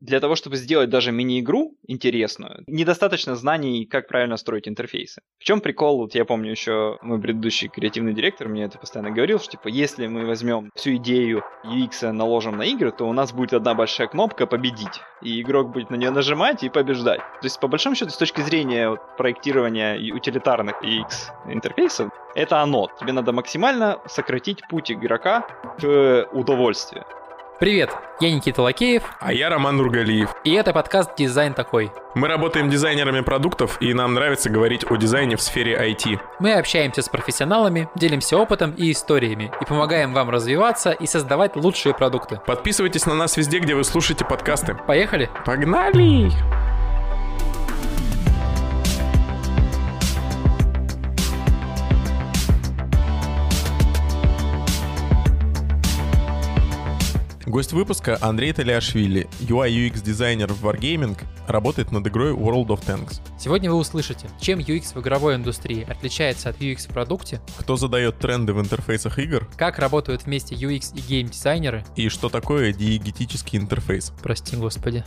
Для того, чтобы сделать даже мини-игру интересную, недостаточно знаний, как правильно строить интерфейсы. В чем прикол? Вот я помню еще мой предыдущий креативный директор мне это постоянно говорил, что типа если мы возьмем всю идею UX наложим на игры, то у нас будет одна большая кнопка «Победить», и игрок будет на нее нажимать и побеждать. То есть, по большому счету, с точки зрения вот, проектирования утилитарных UX интерфейсов, это оно. Тебе надо максимально сократить путь игрока к удовольствию. Привет, я Никита Лакеев. А я Роман Нургалиев. И это подкаст «Дизайн такой». Мы работаем дизайнерами продуктов, и нам нравится говорить о дизайне в сфере IT. Мы общаемся с профессионалами, делимся опытом и историями, и помогаем вам развиваться и создавать лучшие продукты. Подписывайтесь на нас везде, где вы слушаете подкасты. Поехали? Погнали! Гость выпуска Андрей Талиашвили, UI UX дизайнер в Wargaming, работает над игрой World of Tanks. Сегодня вы услышите, чем UX в игровой индустрии отличается от UX в продукте, кто задает тренды в интерфейсах игр, как работают вместе UX и гейм-дизайнеры, и что такое диегетический интерфейс. Прости, господи.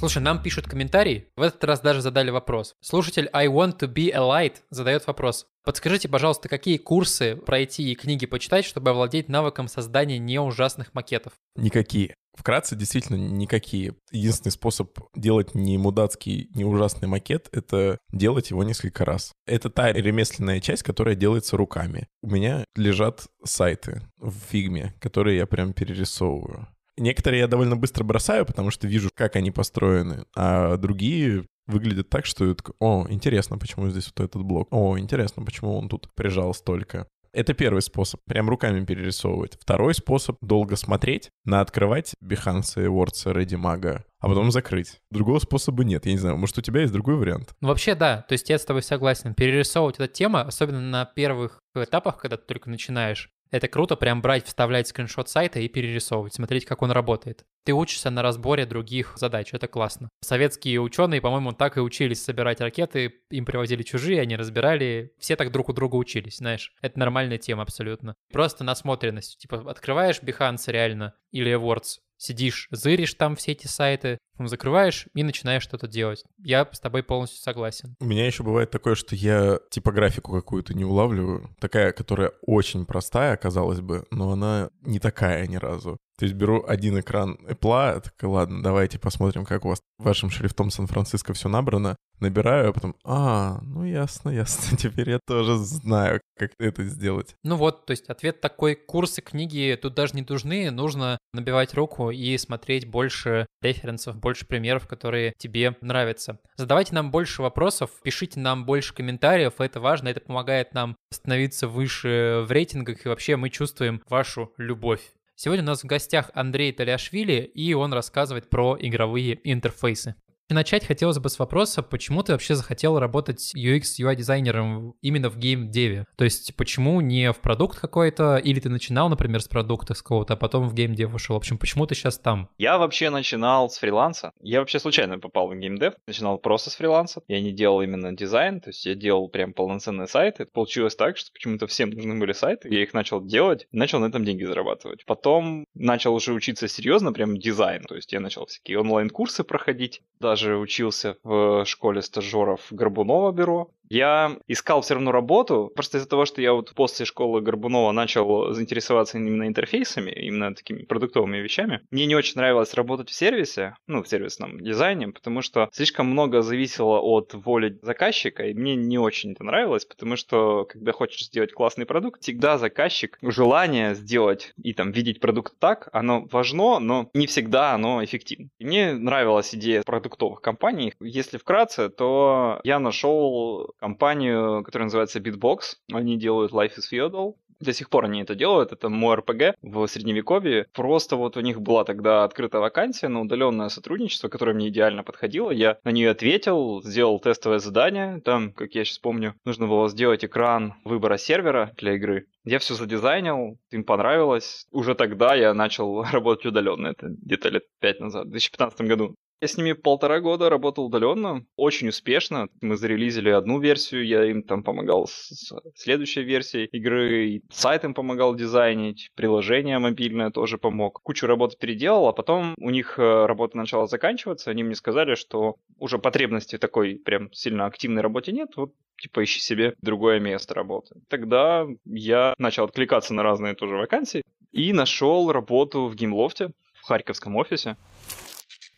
Слушай, нам пишут комментарии. В этот раз даже задали вопрос. Слушатель I want to be a light задает вопрос. Подскажите, пожалуйста, какие курсы пройти и книги почитать, чтобы овладеть навыком создания не ужасных макетов? Никакие. Вкратце, действительно, никакие. Единственный способ делать не мудацкий, не ужасный макет — это делать его несколько раз. Это та ремесленная часть, которая делается руками. У меня лежат сайты в фигме, которые я прям перерисовываю. Некоторые я довольно быстро бросаю, потому что вижу, как они построены, а другие выглядят так, что о, интересно, почему здесь вот этот блок, о, интересно, почему он тут прижал столько. Это первый способ, прям руками перерисовывать. Второй способ — долго смотреть, на открывать Behance, Words, ReadyMag, а потом закрыть. Другого способа нет, я не знаю, может у тебя есть другой вариант? Ну вообще да, то есть я с тобой согласен. Перерисовывать эта тема, особенно на первых этапах, когда ты только начинаешь, это круто прям брать, вставлять скриншот сайта и перерисовывать, смотреть, как он работает. Ты учишься на разборе других задач, это классно. Советские ученые, по-моему, так и учились собирать ракеты, им привозили чужие, они разбирали, все так друг у друга учились, знаешь. Это нормальная тема абсолютно. Просто насмотренность. Типа открываешь Behance реально или Words, сидишь, зыришь там все эти сайты, закрываешь и начинаешь что-то делать. Я с тобой полностью согласен. У меня еще бывает такое, что я типографику какую-то не улавливаю. Такая, которая очень простая, казалось бы, но она не такая ни разу. То есть беру один экран Apple, так, ладно, давайте посмотрим, как у вас вашим шрифтом Сан-Франциско все набрано. Набираю, а потом, а, ну ясно, ясно, теперь я тоже знаю, как это сделать. Ну вот, то есть ответ такой, курсы, книги тут даже не нужны, нужно набивать руку и смотреть больше референсов, больше примеров, которые тебе нравятся. Задавайте нам больше вопросов, пишите нам больше комментариев, это важно, это помогает нам становиться выше в рейтингах, и вообще мы чувствуем вашу любовь. Сегодня у нас в гостях Андрей Таляшвили, и он рассказывает про игровые интерфейсы. Начать хотелось бы с вопроса, почему ты вообще захотел работать UX, UI дизайнером именно в геймдеве? То есть почему не в продукт какой-то, или ты начинал, например, с продукта с кого-то, а потом в геймдев вышел? В общем, почему ты сейчас там? Я вообще начинал с фриланса. Я вообще случайно попал в геймдев. Начинал просто с фриланса. Я не делал именно дизайн, то есть я делал прям полноценные сайты. Получилось так, что почему-то всем нужны были сайты. Я их начал делать, начал на этом деньги зарабатывать. Потом начал уже учиться серьезно, прям дизайн. То есть я начал всякие онлайн-курсы проходить, даже даже учился в школе стажеров Горбунова бюро. Я искал все равно работу, просто из-за того, что я вот после школы Горбунова начал заинтересоваться именно интерфейсами, именно такими продуктовыми вещами. Мне не очень нравилось работать в сервисе, ну, в сервисном дизайне, потому что слишком много зависело от воли заказчика, и мне не очень это нравилось, потому что, когда хочешь сделать классный продукт, всегда заказчик, желание сделать и там видеть продукт так, оно важно, но не всегда оно эффективно. И мне нравилась идея продуктовых компаний. Если вкратце, то я нашел компанию, которая называется Beatbox. Они делают Life is Feudal. До сих пор они это делают, это мой РПГ в средневековье. Просто вот у них была тогда открыта вакансия на удаленное сотрудничество, которое мне идеально подходило. Я на нее ответил, сделал тестовое задание. Там, как я сейчас помню, нужно было сделать экран выбора сервера для игры. Я все задизайнил, им понравилось. Уже тогда я начал работать удаленно. Это где-то лет пять назад, в 2015 году. Я с ними полтора года работал удаленно, очень успешно. Мы зарелизили одну версию, я им там помогал с следующей версией игры, сайт им помогал дизайнить, приложение мобильное тоже помог. Кучу работы переделал, а потом у них э, работа начала заканчиваться, они мне сказали, что уже потребности такой прям сильно активной работе нет, вот типа ищи себе другое место работы. Тогда я начал откликаться на разные тоже вакансии и нашел работу в Gameloft е в Харьковском офисе.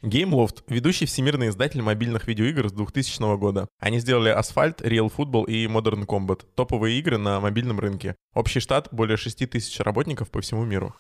GameLoft — ведущий всемирный издатель мобильных видеоигр с 2000 года. Они сделали Asphalt, Real Football и Modern Combat — топовые игры на мобильном рынке. Общий штат — более 6 тысяч работников по всему миру.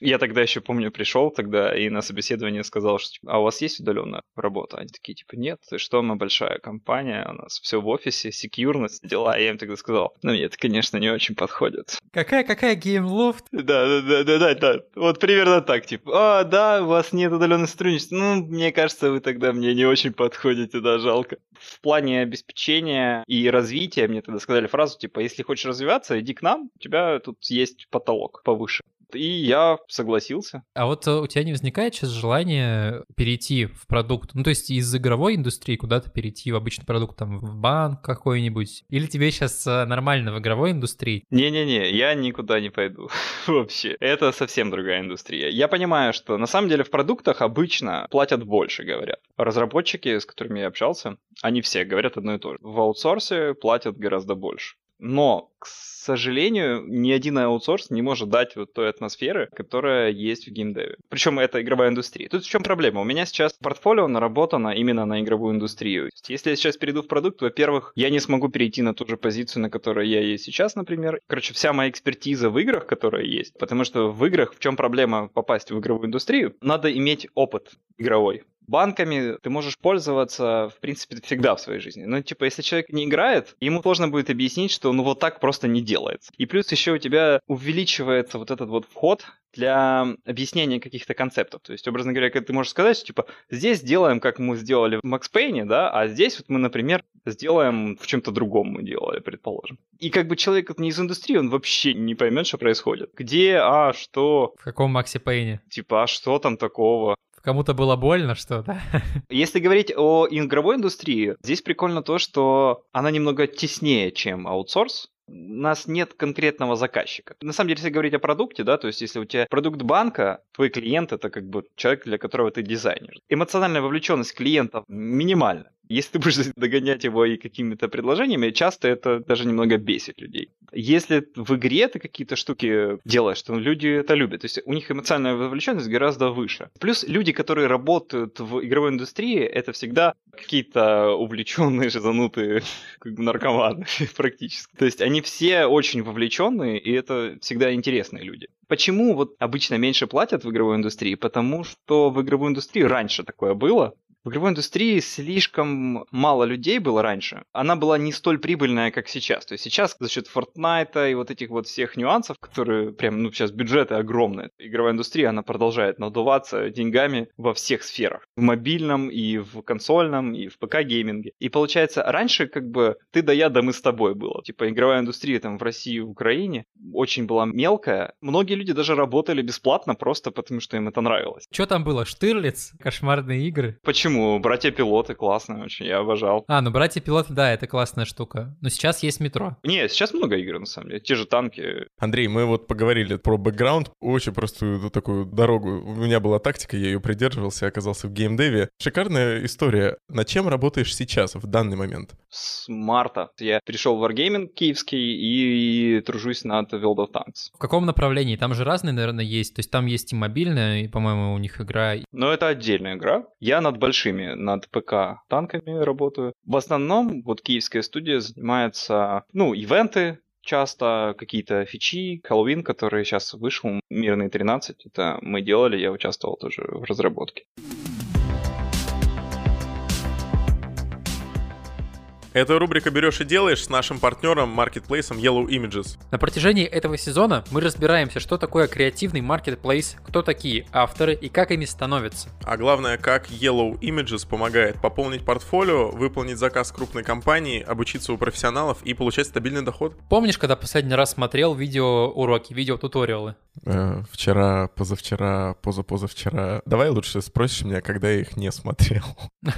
Я тогда еще помню, пришел тогда и на собеседование сказал, что типа, а у вас есть удаленная работа? Они такие, типа, нет, ты что, мы большая компания, у нас все в офисе, секьюрность, дела. И я им тогда сказал, ну, мне это, конечно, не очень подходит. Какая-какая Gameloft? Да, да, да, да, да, вот примерно так, типа, а, да, у вас нет удаленного сотрудничества, ну, мне кажется, вы тогда мне не очень подходите, да, жалко. В плане обеспечения и развития мне тогда сказали фразу, типа, если хочешь развиваться, иди к нам, у тебя тут есть потолок повыше. И я согласился. А вот э, у тебя не возникает сейчас желание перейти в продукт? Ну, то есть из игровой индустрии куда-то перейти в обычный продукт, там, в банк какой-нибудь? Или тебе сейчас э, нормально в игровой индустрии? Не-не-не, я никуда не пойду вообще. Это совсем другая индустрия. Я понимаю, что на самом деле в продуктах обычно платят больше, говорят. Разработчики, с которыми я общался, они все говорят одно и то же. В аутсорсе платят гораздо больше. Но, к сожалению, ни один аутсорс не может дать вот той атмосферы, которая есть в геймдеве. Причем это игровая индустрия. Тут в чем проблема? У меня сейчас портфолио наработано именно на игровую индустрию. Если я сейчас перейду в продукт, во-первых, я не смогу перейти на ту же позицию, на которой я есть сейчас, например. Короче, вся моя экспертиза в играх, которая есть, потому что в играх в чем проблема попасть в игровую индустрию? Надо иметь опыт игровой банками ты можешь пользоваться, в принципе, всегда в своей жизни. Но, типа, если человек не играет, ему сложно будет объяснить, что ну вот так просто не делается. И плюс еще у тебя увеличивается вот этот вот вход для объяснения каких-то концептов. То есть, образно говоря, ты можешь сказать, что, типа, здесь сделаем, как мы сделали в Max Payne, да, а здесь вот мы, например, сделаем в чем-то другом мы делали, предположим. И как бы человек не из индустрии, он вообще не поймет, что происходит. Где, а, что. В каком Максе Пейне? Типа, а что там такого? Кому-то было больно, что да? Если говорить о игровой индустрии, здесь прикольно то, что она немного теснее, чем аутсорс у нас нет конкретного заказчика. На самом деле, если говорить о продукте, да, то есть если у тебя продукт банка, твой клиент это как бы человек, для которого ты дизайнер. Эмоциональная вовлеченность клиента минимальна. Если ты будешь догонять его и какими-то предложениями, часто это даже немного бесит людей. Если в игре ты какие-то штуки делаешь, то люди это любят. То есть у них эмоциональная вовлеченность гораздо выше. Плюс люди, которые работают в игровой индустрии, это всегда какие-то увлеченные, занутые как бы наркоманы практически. То есть они все очень вовлеченные, и это всегда интересные люди. Почему вот обычно меньше платят в игровой индустрии? Потому что в игровой индустрии раньше такое было, в игровой индустрии слишком мало людей было раньше. Она была не столь прибыльная, как сейчас. То есть сейчас за счет Fortnite и вот этих вот всех нюансов, которые прям, ну, сейчас бюджеты огромные. Игровая индустрия, она продолжает надуваться деньгами во всех сферах. В мобильном и в консольном, и в ПК-гейминге. И получается, раньше как бы ты да я, да мы с тобой было. Типа игровая индустрия там в России и в Украине очень была мелкая. Многие люди даже работали бесплатно просто потому, что им это нравилось. Что там было? Штырлиц? Кошмарные игры? Почему? Почему? Братья-пилоты классные очень, я обожал. А, ну братья-пилоты, да, это классная штука. Но сейчас есть метро. Не, сейчас много игр, на самом деле. Те же танки. Андрей, мы вот поговорили про бэкграунд, очень простую такую дорогу. У меня была тактика, я ее придерживался, оказался в геймдеве. Шикарная история. На чем работаешь сейчас, в данный момент? С марта я перешел в Wargaming киевский и, и тружусь над World of Tanks. В каком направлении? Там же разные, наверное, есть. То есть там есть и мобильная, и, по-моему, у них игра. Но это отдельная игра. Я над большим большими над ПК танками работаю. В основном вот киевская студия занимается, ну, ивенты, часто какие-то фичи, Хэллоуин, который сейчас вышел, Мирный 13, это мы делали, я участвовал тоже в разработке. Это рубрика «Берешь и делаешь» с нашим партнером, маркетплейсом Yellow Images. На протяжении этого сезона мы разбираемся, что такое креативный маркетплейс, кто такие авторы и как ими становятся. А главное, как Yellow Images помогает пополнить портфолио, выполнить заказ крупной компании, обучиться у профессионалов и получать стабильный доход. Помнишь, когда последний раз смотрел видео-уроки, видео-туториалы? Э, вчера, позавчера, позапозавчера. Давай лучше спросишь меня, когда я их не смотрел.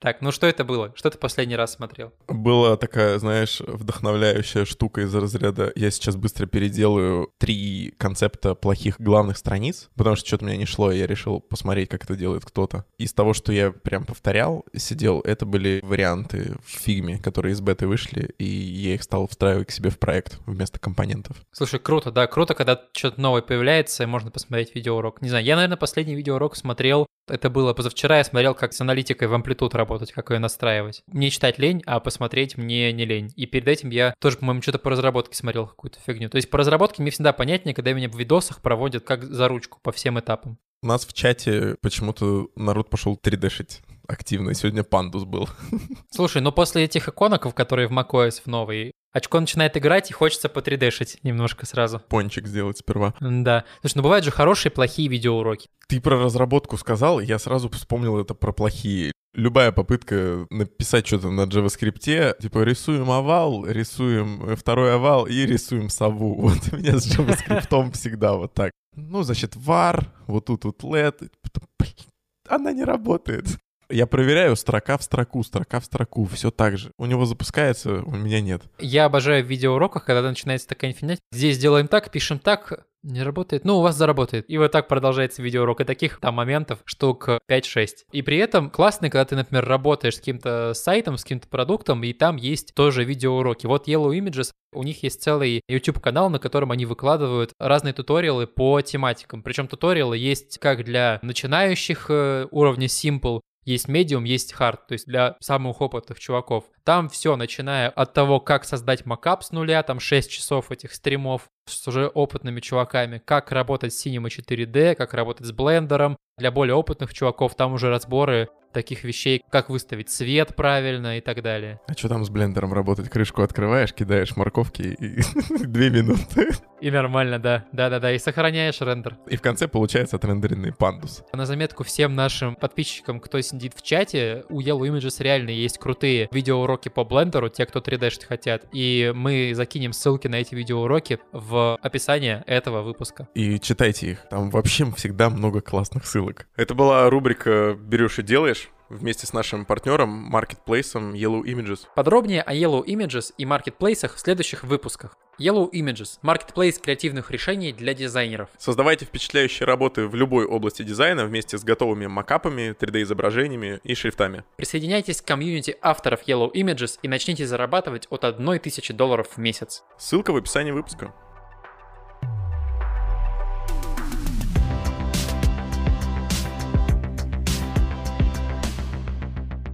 Так, ну что это было? Что ты последний раз смотрел? Была такая, знаешь, вдохновляющая штука из разряда «я сейчас быстро переделаю три концепта плохих главных страниц», потому что что-то мне не шло, и я решил посмотреть, как это делает кто-то. Из того, что я прям повторял, сидел, это были варианты в фигме, которые из беты вышли, и я их стал встраивать к себе в проект вместо компонентов. Слушай, круто, да, круто, когда что-то новое появляется, и можно посмотреть видеоурок. Не знаю, я, наверное, последний видеоурок смотрел, это было позавчера, я смотрел, как с аналитикой в амплитуд работать, как ее настраивать. Мне читать лень, а посмотреть мне не лень. И перед этим я тоже, по-моему, что-то по разработке смотрел какую-то фигню. То есть по разработке мне всегда понятнее, когда меня в видосах проводят как за ручку по всем этапам. У нас в чате почему-то народ пошел 3D-шить активно. Сегодня пандус был. Слушай, ну после этих иконок, которые в macOS в новый, очко начинает играть и хочется по 3D-шить немножко сразу. Пончик сделать сперва. Да. Слушай, ну бывают же хорошие, плохие видеоуроки. Ты про разработку сказал, я сразу вспомнил это про плохие. Любая попытка написать что-то на JavaScript, типа рисуем овал, рисуем второй овал и рисуем сову. Вот у меня с JavaScript всегда вот так. Ну, значит, var, вот тут вот let, она не работает. Я проверяю строка в строку, строка в строку, все так же. У него запускается, у меня нет. Я обожаю в видеоуроках, когда начинается такая инфинять. Здесь делаем так, пишем так, не работает, ну, у вас заработает. И вот так продолжается видеоурок. И таких там моментов штук 5-6. И при этом классно, когда ты, например, работаешь с каким-то сайтом, с каким-то продуктом, и там есть тоже видеоуроки. Вот Yellow Images, у них есть целый YouTube-канал, на котором они выкладывают разные туториалы по тематикам. Причем туториалы есть как для начинающих э, уровня Simple, есть medium, есть hard, то есть для самых опытных чуваков. Там все, начиная от того, как создать макап с нуля, там 6 часов этих стримов с уже опытными чуваками, как работать с Cinema 4D, как работать с блендером. Для более опытных чуваков там уже разборы таких вещей, как выставить свет правильно и так далее. А что там с блендером работать? Крышку открываешь, кидаешь морковки и две минуты. И нормально, да. Да-да-да, и сохраняешь рендер. И в конце получается отрендеренный пандус. На заметку всем нашим подписчикам, кто сидит в чате, у Yellow Images реально есть крутые видеоуроки по блендеру, те, кто 3D хотят. И мы закинем ссылки на эти видеоуроки в описание этого выпуска. И читайте их. Там вообще всегда много классных ссылок. Это была рубрика «Берешь и делаешь» вместе с нашим партнером, маркетплейсом Yellow Images. Подробнее о Yellow Images и маркетплейсах в следующих выпусках. Yellow Images – маркетплейс креативных решений для дизайнеров. Создавайте впечатляющие работы в любой области дизайна вместе с готовыми макапами, 3D-изображениями и шрифтами. Присоединяйтесь к комьюнити авторов Yellow Images и начните зарабатывать от 1000 долларов в месяц. Ссылка в описании выпуска.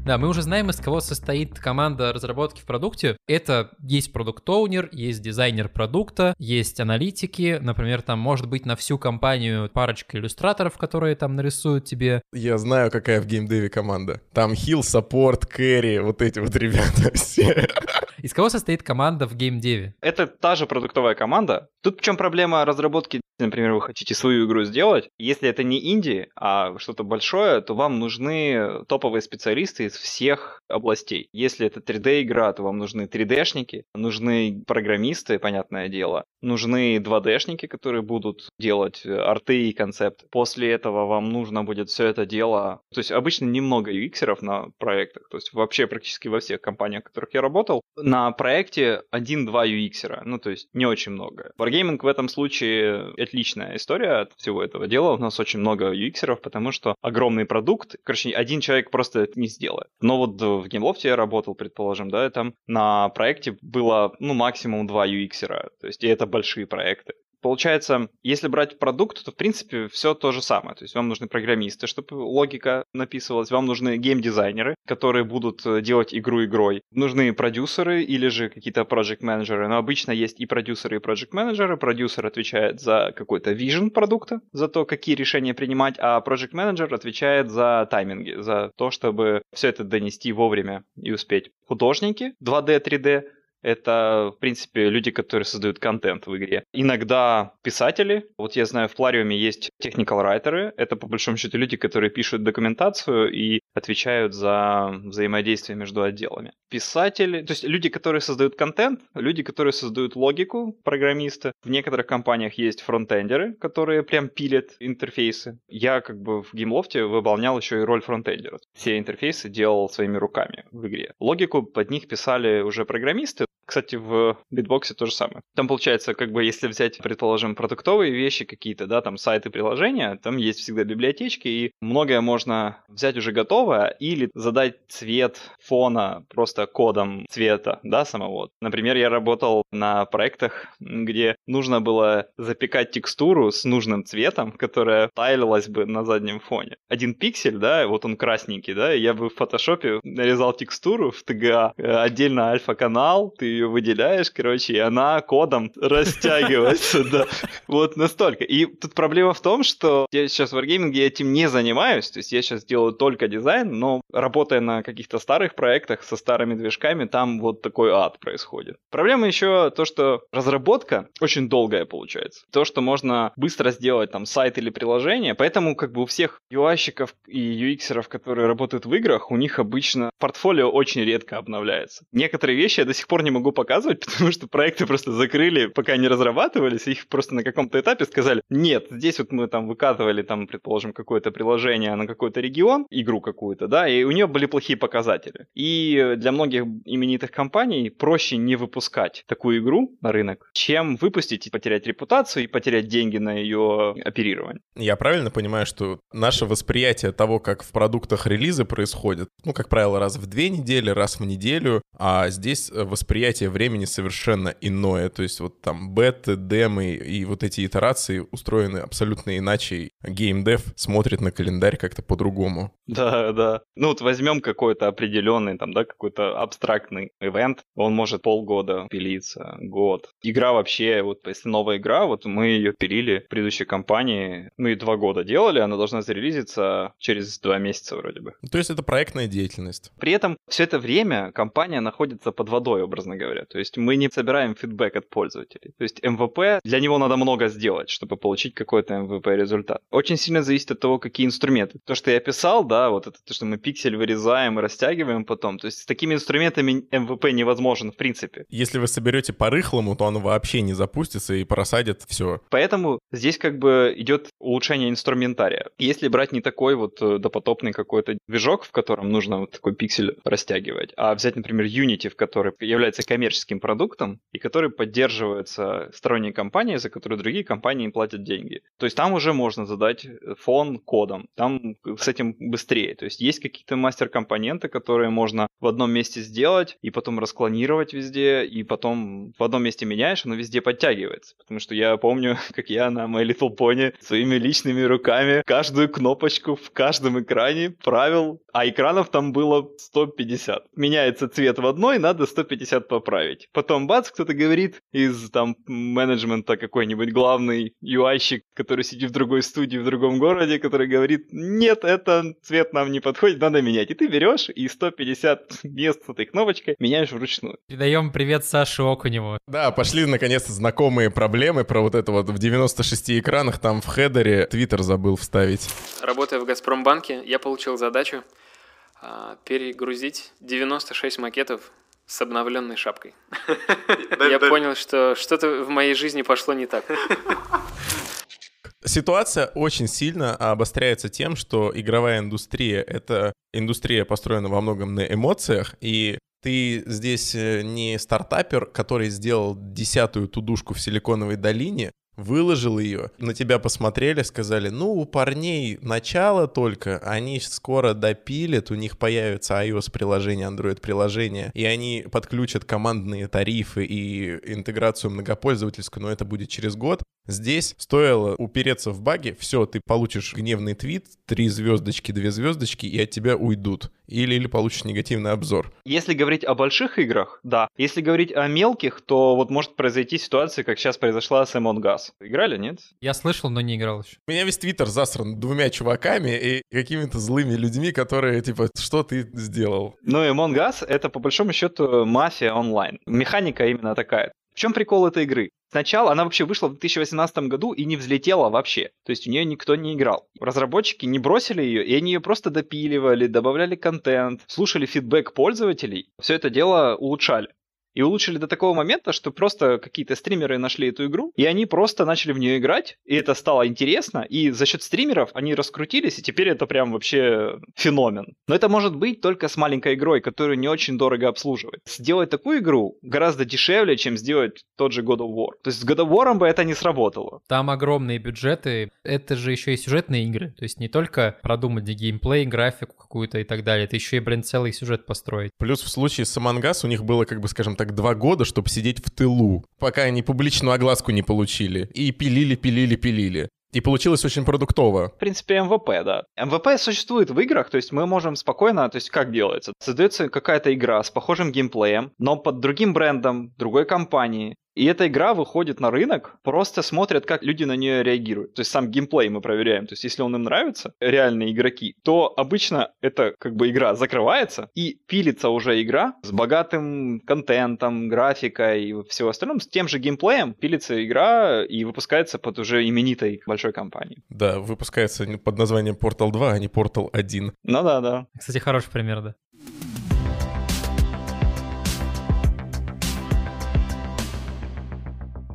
Да, мы уже знаем, из кого состоит команда разработки в продукте. Это есть продукт-оунер, есть дизайнер продукта, есть аналитики. Например, там может быть на всю компанию парочка иллюстраторов, которые там нарисуют тебе. Я знаю, какая в геймдеве команда. Там хил, саппорт, кэрри, вот эти вот ребята все. Из кого состоит команда в геймдеве? Это та же продуктовая команда. Тут в чем проблема разработки например, вы хотите свою игру сделать, если это не инди, а что-то большое, то вам нужны топовые специалисты из всех областей. Если это 3D-игра, то вам нужны 3D-шники, нужны программисты, понятное дело, нужны 2D-шники, которые будут делать арты и концепт. После этого вам нужно будет все это дело... То есть обычно немного UX на проектах, то есть вообще практически во всех компаниях, в которых я работал, на проекте один-два UX, ну то есть не очень много. Wargaming в этом случае отличная история от всего этого дела. У нас очень много UX, потому что огромный продукт, короче, один человек просто это не сделает. Но вот в GameLoft я работал, предположим, да, там на проекте было, ну, максимум два UX, то есть и это большие проекты. Получается, если брать продукт, то, в принципе, все то же самое. То есть вам нужны программисты, чтобы логика написывалась, вам нужны геймдизайнеры, которые будут э, делать игру игрой. Нужны продюсеры или же какие-то project менеджеры но обычно есть и продюсеры, и project менеджеры Продюсер отвечает за какой-то vision продукта, за то, какие решения принимать, а project менеджер отвечает за тайминги, за то, чтобы все это донести вовремя и успеть. Художники 2D, 3D это, в принципе, люди, которые создают контент в игре. Иногда писатели. Вот я знаю, в Plarium е есть technical writer. Это, по большому счету, люди, которые пишут документацию и отвечают за взаимодействие между отделами. Писатели, то есть люди, которые создают контент, люди, которые создают логику, программисты. В некоторых компаниях есть фронтендеры, которые прям пилят интерфейсы. Я как бы в Gameloft е выполнял еще и роль фронтендера. Все интерфейсы делал своими руками в игре. Логику под них писали уже программисты, кстати, в битбоксе то же самое. Там получается, как бы, если взять, предположим, продуктовые вещи какие-то, да, там сайты, приложения, там есть всегда библиотечки, и многое можно взять уже готовое или задать цвет фона просто кодом цвета, да, самого. Например, я работал на проектах, где нужно было запекать текстуру с нужным цветом, которая тайлилась бы на заднем фоне. Один пиксель, да, вот он красненький, да, я бы в фотошопе нарезал текстуру в TGA, э, отдельно альфа-канал, ты ее выделяешь, короче, и она кодом растягивается, да. Вот настолько. И тут проблема в том, что я сейчас в Wargaming этим не занимаюсь, то есть я сейчас делаю только дизайн, но работая на каких-то старых проектах со старыми движками, там вот такой ад происходит. Проблема еще то, что разработка очень долгая получается. То, что можно быстро сделать там сайт или приложение, поэтому как бы у всех UI-щиков и UX-еров, которые работают в играх, у них обычно портфолио очень редко обновляется. Некоторые вещи я до сих пор не могу могу показывать, потому что проекты просто закрыли, пока не разрабатывались, их просто на каком-то этапе сказали, нет, здесь вот мы там выкатывали, там, предположим, какое-то приложение на какой-то регион, игру какую-то, да, и у нее были плохие показатели. И для многих именитых компаний проще не выпускать такую игру на рынок, чем выпустить и потерять репутацию и потерять деньги на ее оперирование. Я правильно понимаю, что наше восприятие того, как в продуктах релизы происходят, ну, как правило, раз в две недели, раз в неделю, а здесь восприятие восприятие времени совершенно иное. То есть вот там беты, демы и вот эти итерации устроены абсолютно иначе. Геймдев смотрит на календарь как-то по-другому. Да, да. Ну вот возьмем какой-то определенный, там, да, какой-то абстрактный ивент, он может полгода пилиться, год. Игра вообще, вот если новая игра, вот мы ее пилили в предыдущей компании, мы ее два года делали, она должна зарелизиться через два месяца вроде бы. То есть это проектная деятельность. При этом все это время компания находится под водой, образно говоря. То есть мы не собираем фидбэк от пользователей. То есть MVP, для него надо много сделать, чтобы получить какой-то MVP результат. Очень сильно зависит от того, какие инструменты. То, что я писал, да, вот это то, что мы пиксель вырезаем и растягиваем потом. То есть с такими инструментами MVP невозможен в принципе. Если вы соберете по-рыхлому, то оно вообще не запустится и просадит все. Поэтому здесь как бы идет улучшение инструментария. Если брать не такой вот э, допотопный какой-то движок, в котором нужно вот такой пиксель растягивать, а взять, например, Unity, в который является коммерческим продуктом и который поддерживается сторонней компанией, за которую другие компании платят деньги. То есть там уже можно задать фон кодом, там с этим быстрее. То есть есть какие-то мастер-компоненты, которые можно в одном месте сделать и потом расклонировать везде, и потом в одном месте меняешь, оно везде подтягивается. Потому что я помню, как я на My Little Pony своими личными руками каждую кнопочку в каждом экране правил, а экранов там было 150. Меняется цвет в одной, надо 150 поправить. Потом бац, кто-то говорит из там менеджмента какой-нибудь главный UI-щик, который сидит в другой студии в другом городе, который говорит, нет, это цвет нам не подходит, надо менять. И ты берешь и 150 мест с этой кнопочкой меняешь вручную. Передаем привет Саше Окуневу. Да, пошли наконец-то знакомые проблемы про вот это вот в 96 экранах, там в хедере Твиттер забыл вставить. Работая в Газпромбанке, я получил задачу а, перегрузить 96 макетов с обновленной шапкой. Я понял, что что-то в моей жизни пошло не так. Ситуация очень сильно обостряется тем, что игровая индустрия — это индустрия, построена во многом на эмоциях, и ты здесь э, не стартапер, который сделал десятую тудушку в Силиконовой долине, выложил ее, на тебя посмотрели, сказали, ну, у парней начало только, они скоро допилят, у них появится iOS-приложение, Android-приложение, и они подключат командные тарифы и интеграцию многопользовательскую, но это будет через год. Здесь стоило упереться в баги, все, ты получишь гневный твит, три звездочки, две звездочки, и от тебя уйдут. Или, или получишь негативный обзор. Если говорить о больших играх, да. Если говорить о мелких, то вот может произойти ситуация, как сейчас произошла с Among Us. Играли, нет? Я слышал, но не играл еще. У меня весь твиттер засран двумя чуваками и какими-то злыми людьми, которые, типа, что ты сделал? Ну, Among Us — это, по большому счету, мафия онлайн. Механика именно такая. В чем прикол этой игры? Сначала она вообще вышла в 2018 году и не взлетела вообще. То есть у нее никто не играл. Разработчики не бросили ее, и они ее просто допиливали, добавляли контент, слушали фидбэк пользователей. Все это дело улучшали. И улучшили до такого момента, что просто какие-то стримеры нашли эту игру, и они просто начали в нее играть, и это стало интересно, и за счет стримеров они раскрутились, и теперь это прям вообще феномен. Но это может быть только с маленькой игрой, которую не очень дорого обслуживать. Сделать такую игру гораздо дешевле, чем сделать тот же God of War. То есть с God of War бы это не сработало. Там огромные бюджеты, это же еще и сюжетные игры, то есть не только продумать геймплей, графику какую-то и так далее, это еще и, блин, целый сюжет построить. Плюс в случае с Among Us у них было, как бы, скажем так, так два года, чтобы сидеть в тылу, пока они публичную огласку не получили. И пилили, пилили, пилили. И получилось очень продуктово. В принципе, MVP, да. MVP существует в играх, то есть мы можем спокойно, то есть как делается? Создается какая-то игра с похожим геймплеем, но под другим брендом, другой компании. И эта игра выходит на рынок, просто смотрят, как люди на нее реагируют. То есть сам геймплей мы проверяем. То есть если он им нравится, реальные игроки, то обычно эта как бы игра закрывается и пилится уже игра с богатым контентом, графикой и всего остального. С тем же геймплеем пилится игра и выпускается под уже именитой большой компанией. Да, выпускается под названием Portal 2, а не Portal 1. Ну да, да. Кстати, хороший пример, да.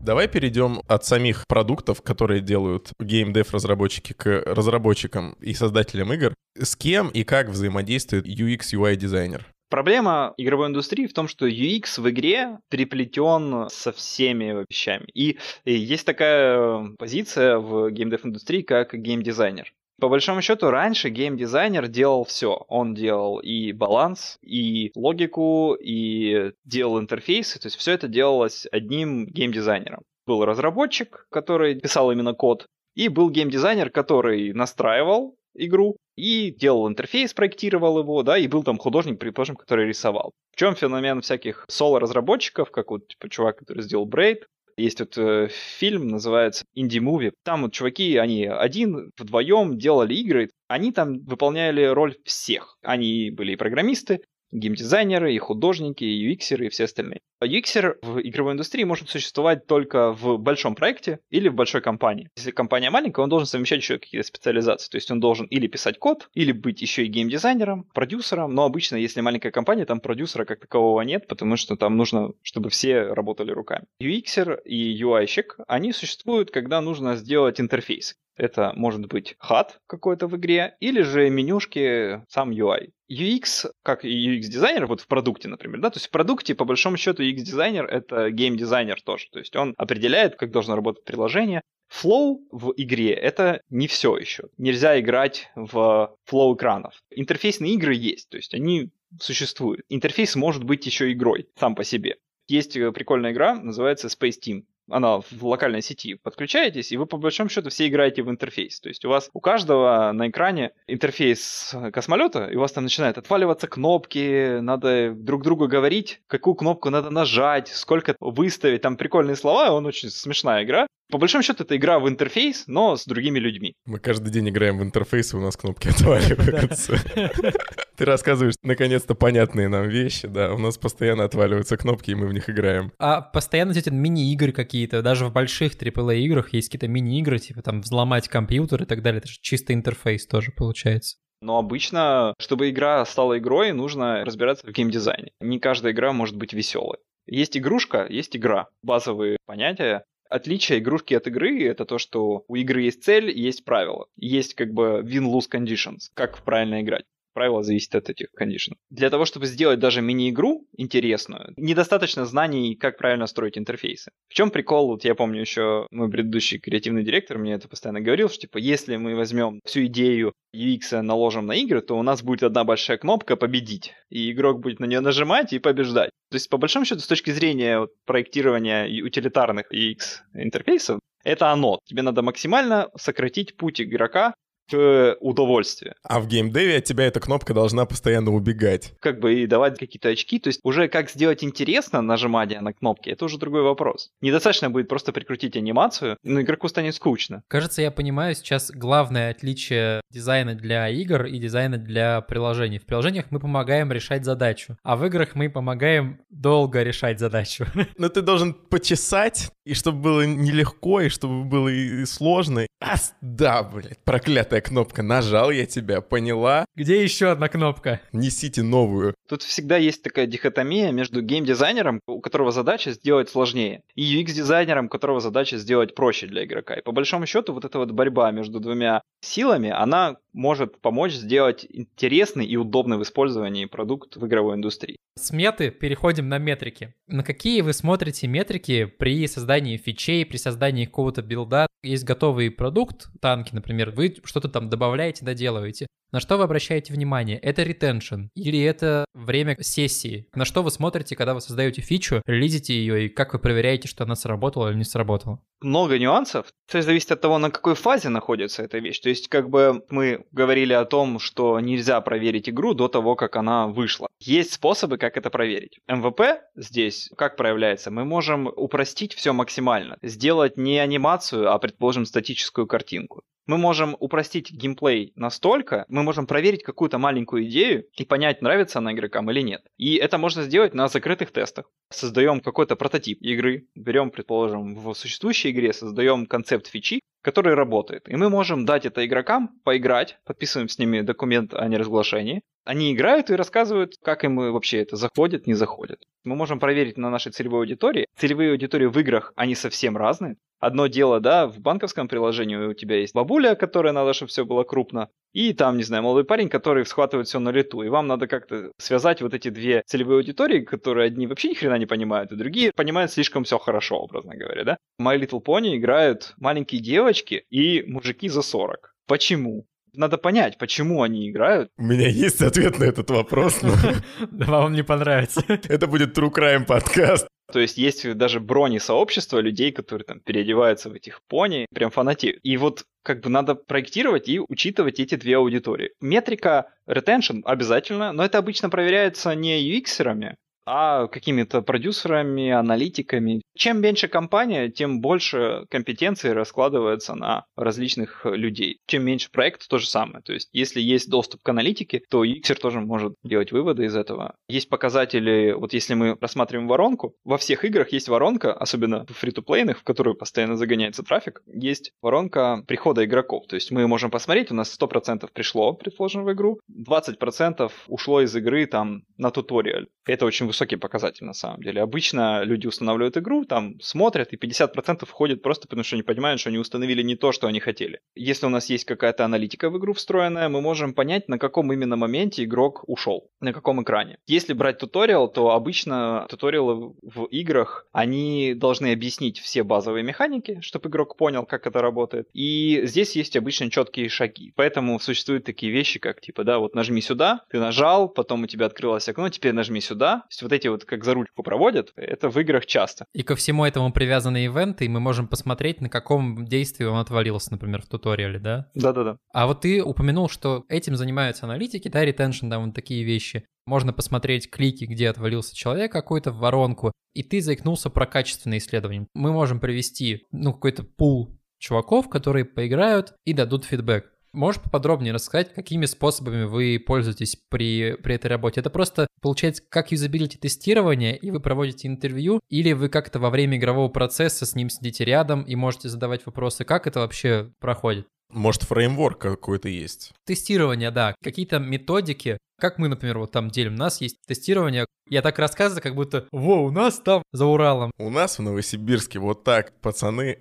Давай перейдем от самих продуктов, которые делают геймдев разработчики к разработчикам и создателям игр. С кем и как взаимодействует UX UI дизайнер? Проблема игровой индустрии в том, что UX в игре переплетен со всеми вещами. И есть такая позиция в геймдев-индустрии, как геймдизайнер. По большому счету, раньше геймдизайнер делал все. Он делал и баланс, и логику, и делал интерфейсы. То есть все это делалось одним геймдизайнером. Был разработчик, который писал именно код, и был геймдизайнер, который настраивал игру и делал интерфейс, проектировал его, да, и был там художник, предположим, который рисовал. В чем феномен всяких соло-разработчиков, как вот типа чувак, который сделал Braid, есть вот э, фильм, называется «Инди-муви». Там вот чуваки, они один, вдвоем делали игры. Они там выполняли роль всех. Они были и программисты, геймдизайнеры, и художники, и UX, и все остальные. UX в игровой индустрии может существовать только в большом проекте или в большой компании. Если компания маленькая, он должен совмещать еще какие-то специализации. То есть он должен или писать код, или быть еще и геймдизайнером, продюсером. Но обычно, если маленькая компания, там продюсера как такового нет, потому что там нужно, чтобы все работали руками. UX и UI-щик, они существуют, когда нужно сделать интерфейс. Это может быть HUD какой-то в игре, или же менюшки, сам UI. UX, как и UX-дизайнер, вот в продукте, например, да, то есть в продукте, по большому счету, UX-дизайнер — это гейм-дизайнер тоже, то есть он определяет, как должно работать приложение, flow в игре — это не все еще. Нельзя играть в flow экранов. Интерфейсные игры есть, то есть они существуют. Интерфейс может быть еще игрой сам по себе. Есть э, прикольная игра, называется Space Team она в локальной сети, подключаетесь, и вы по большому счету все играете в интерфейс. То есть у вас у каждого на экране интерфейс космолета, и у вас там начинают отваливаться кнопки, надо друг другу говорить, какую кнопку надо нажать, сколько выставить, там прикольные слова, он очень смешная игра. По большому счету, это игра в интерфейс, но с другими людьми. Мы каждый день играем в интерфейс, и у нас кнопки отваливаются. Ты рассказываешь наконец-то понятные нам вещи, да. У нас постоянно отваливаются кнопки, и мы в них играем. А постоянно эти мини-игры какие-то, даже в больших AAA играх есть какие-то мини-игры, типа там взломать компьютер и так далее. Это же чисто интерфейс тоже получается. Но обычно, чтобы игра стала игрой, нужно разбираться в геймдизайне. Не каждая игра может быть веселой. Есть игрушка, есть игра. Базовые понятия отличие игрушки от игры это то, что у игры есть цель, есть правила. Есть как бы win-lose conditions, как правильно играть. Правило зависит от этих кондишенов. Для того, чтобы сделать даже мини-игру интересную, недостаточно знаний, как правильно строить интерфейсы. В чем прикол? Вот я помню еще мой предыдущий креативный директор мне это постоянно говорил, что типа если мы возьмем всю идею UX наложим на игры, то у нас будет одна большая кнопка «Победить», и игрок будет на нее нажимать и побеждать. То есть, по большому счету, с точки зрения вот, проектирования утилитарных UX интерфейсов, это оно. Тебе надо максимально сократить путь игрока к удовольствию. А в геймдеве от тебя эта кнопка должна постоянно убегать. Как бы и давать какие-то очки. То есть уже как сделать интересно нажимание на кнопки, это уже другой вопрос. Недостаточно будет просто прикрутить анимацию, но игроку станет скучно. Кажется, я понимаю сейчас главное отличие дизайна для игр и дизайна для приложений. В приложениях мы помогаем решать задачу, а в играх мы помогаем долго решать задачу. Но ты должен почесать, и чтобы было нелегко, и чтобы было и сложно. А, да, блядь, проклятая кнопка. Нажал я тебя, поняла? Где еще одна кнопка? Несите новую. Тут всегда есть такая дихотомия между геймдизайнером, у которого задача сделать сложнее, и UX-дизайнером, у которого задача сделать проще для игрока. И по большому счету вот эта вот борьба между двумя силами, она может помочь сделать интересный и удобный в использовании продукт в игровой индустрии. С меты переходим на метрики. На какие вы смотрите метрики при создании фичей, при создании какого-то билда? Есть готовый продукт, танки, например, вы что-то там добавляете, доделываете. На что вы обращаете внимание? Это ретеншн или это время сессии? На что вы смотрите, когда вы создаете фичу, релизите ее, и как вы проверяете, что она сработала или не сработала? Много нюансов. Все зависит от того, на какой фазе находится эта вещь. То есть, как бы мы говорили о том, что нельзя проверить игру до того, как она вышла. Есть способы, как это проверить. MVP здесь как проявляется? Мы можем упростить все максимально. Сделать не анимацию, а, предположим, статическую картинку мы можем упростить геймплей настолько, мы можем проверить какую-то маленькую идею и понять, нравится она игрокам или нет. И это можно сделать на закрытых тестах. Создаем какой-то прототип игры, берем, предположим, в существующей игре, создаем концепт фичи, который работает. И мы можем дать это игрокам поиграть, подписываем с ними документ о неразглашении. Они играют и рассказывают, как им вообще это заходит, не заходит. Мы можем проверить на нашей целевой аудитории. Целевые аудитории в играх, они совсем разные. Одно дело, да, в банковском приложении у тебя есть бабуля, которая надо, чтобы все было крупно, и там, не знаю, молодой парень, который схватывает все на лету. И вам надо как-то связать вот эти две целевые аудитории, которые одни вообще ни хрена не понимают, а другие понимают слишком все хорошо, образно говоря, да? My Little Pony играют маленькие девочки и мужики за 40. Почему? Надо понять, почему они играют. У меня есть ответ на этот вопрос, но... Да вам не понравится. Это будет True Crime подкаст. То есть есть даже брони сообщества людей, которые там переодеваются в этих пони, прям фанатеют. И вот как бы надо проектировать и учитывать эти две аудитории. Метрика retention обязательно, но это обычно проверяется не UX-ерами, а какими-то продюсерами, аналитиками. Чем меньше компания, тем больше компетенций раскладывается на различных людей. Чем меньше проект, то же самое. То есть, если есть доступ к аналитике, то UXer тоже может делать выводы из этого. Есть показатели, вот если мы рассматриваем воронку, во всех играх есть воронка, особенно в фри то в которую постоянно загоняется трафик, есть воронка прихода игроков. То есть мы можем посмотреть, у нас 100% пришло, предположим, в игру, 20% ушло из игры там на туториаль. Это очень высокий показатель на самом деле. Обычно люди устанавливают игру, там смотрят, и 50% входит просто потому, что они понимают, что они установили не то, что они хотели. Если у нас есть какая-то аналитика в игру встроенная, мы можем понять, на каком именно моменте игрок ушел, на каком экране. Если брать туториал, то обычно туториалы в играх, они должны объяснить все базовые механики, чтобы игрок понял, как это работает. И здесь есть обычно четкие шаги. Поэтому существуют такие вещи, как типа, да, вот нажми сюда, ты нажал, потом у тебя открылось окно, теперь нажми сюда, есть вот эти вот как за ручку проводят, это в играх часто. И ко всему этому привязаны ивенты, и мы можем посмотреть, на каком действии он отвалился, например, в туториале, да? Да-да-да. А вот ты упомянул, что этим занимаются аналитики, да, ретеншн, да, вот такие вещи. Можно посмотреть клики, где отвалился человек какой-то в воронку, и ты заикнулся про качественные исследования. Мы можем привести, ну, какой-то пул чуваков, которые поиграют и дадут фидбэк. Можешь поподробнее рассказать, какими способами вы пользуетесь при, при этой работе? Это просто получается как юзабилити тестирование, и вы проводите интервью, или вы как-то во время игрового процесса с ним сидите рядом и можете задавать вопросы, как это вообще проходит? Может, фреймворк какой-то есть? Тестирование, да. Какие-то методики. Как мы, например, вот там делим. У нас есть тестирование Я так рассказываю, как будто, во, у нас там за Уралом. У нас в Новосибирске вот так, пацаны.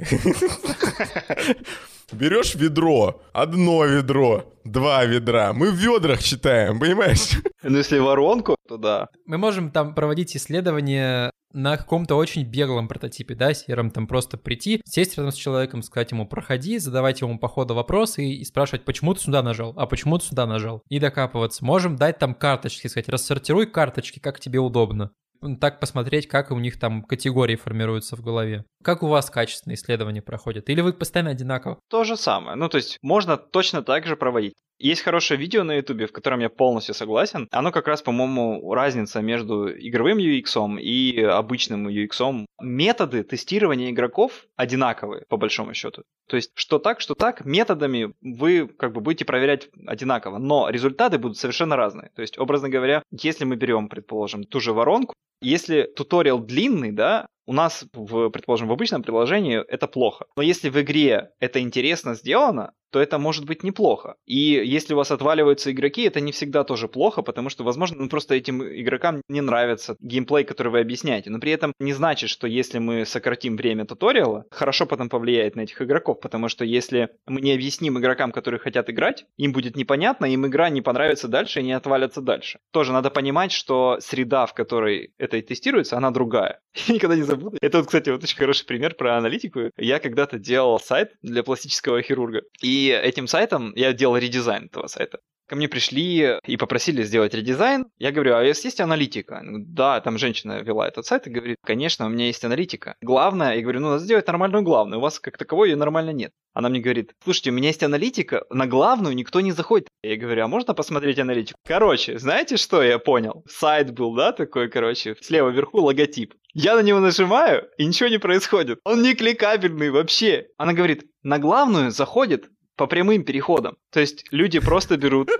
Берешь ведро, одно ведро, два ведра. Мы в ведрах читаем, понимаешь? Ну, если воронку, то да. Мы можем там проводить исследования на каком-то очень беглом прототипе, да, сером, там просто прийти, сесть рядом с человеком, сказать ему «проходи», задавать ему по ходу вопросы и, и спрашивать, почему ты сюда нажал, а почему ты сюда нажал, и докапываться. Можем дать там карточки, сказать, рассортируй карточки, как тебе удобно так посмотреть, как у них там категории формируются в голове. Как у вас качественные исследования проходят? Или вы постоянно одинаково? То же самое. Ну, то есть можно точно так же проводить. Есть хорошее видео на ютубе, в котором я полностью согласен. Оно как раз, по-моему, разница между игровым UX и обычным UX. Методы тестирования игроков одинаковые, по большому счету. То есть, что так, что так, методами вы как бы будете проверять одинаково, но результаты будут совершенно разные. То есть, образно говоря, если мы берем, предположим, ту же воронку, если туториал длинный, да, у нас, в, предположим, в обычном приложении это плохо. Но если в игре это интересно сделано, то это может быть неплохо. И если у вас отваливаются игроки, это не всегда тоже плохо, потому что, возможно, ну, просто этим игрокам не нравится геймплей, который вы объясняете. Но при этом не значит, что если мы сократим время туториала, хорошо потом повлияет на этих игроков, потому что если мы не объясним игрокам, которые хотят играть, им будет непонятно, им игра не понравится дальше и не отвалятся дальше. Тоже надо понимать, что среда, в которой это и тестируется, она другая. Я никогда не забуду. Это, вот, кстати, вот очень хороший пример про аналитику. Я когда-то делал сайт для пластического хирурга. И и этим сайтом я делал редизайн этого сайта. Ко мне пришли и попросили сделать редизайн. Я говорю, а у вас есть аналитика? Да, там женщина вела этот сайт и говорит, конечно, у меня есть аналитика. Главное, я говорю, ну надо сделать нормальную главную, у вас как таковой ее нормально нет. Она мне говорит, слушайте, у меня есть аналитика, на главную никто не заходит. Я говорю, а можно посмотреть аналитику? Короче, знаете, что я понял? Сайт был, да, такой, короче, слева вверху логотип. Я на него нажимаю, и ничего не происходит. Он не кликабельный вообще. Она говорит, на главную заходит по прямым переходам. То есть люди просто берут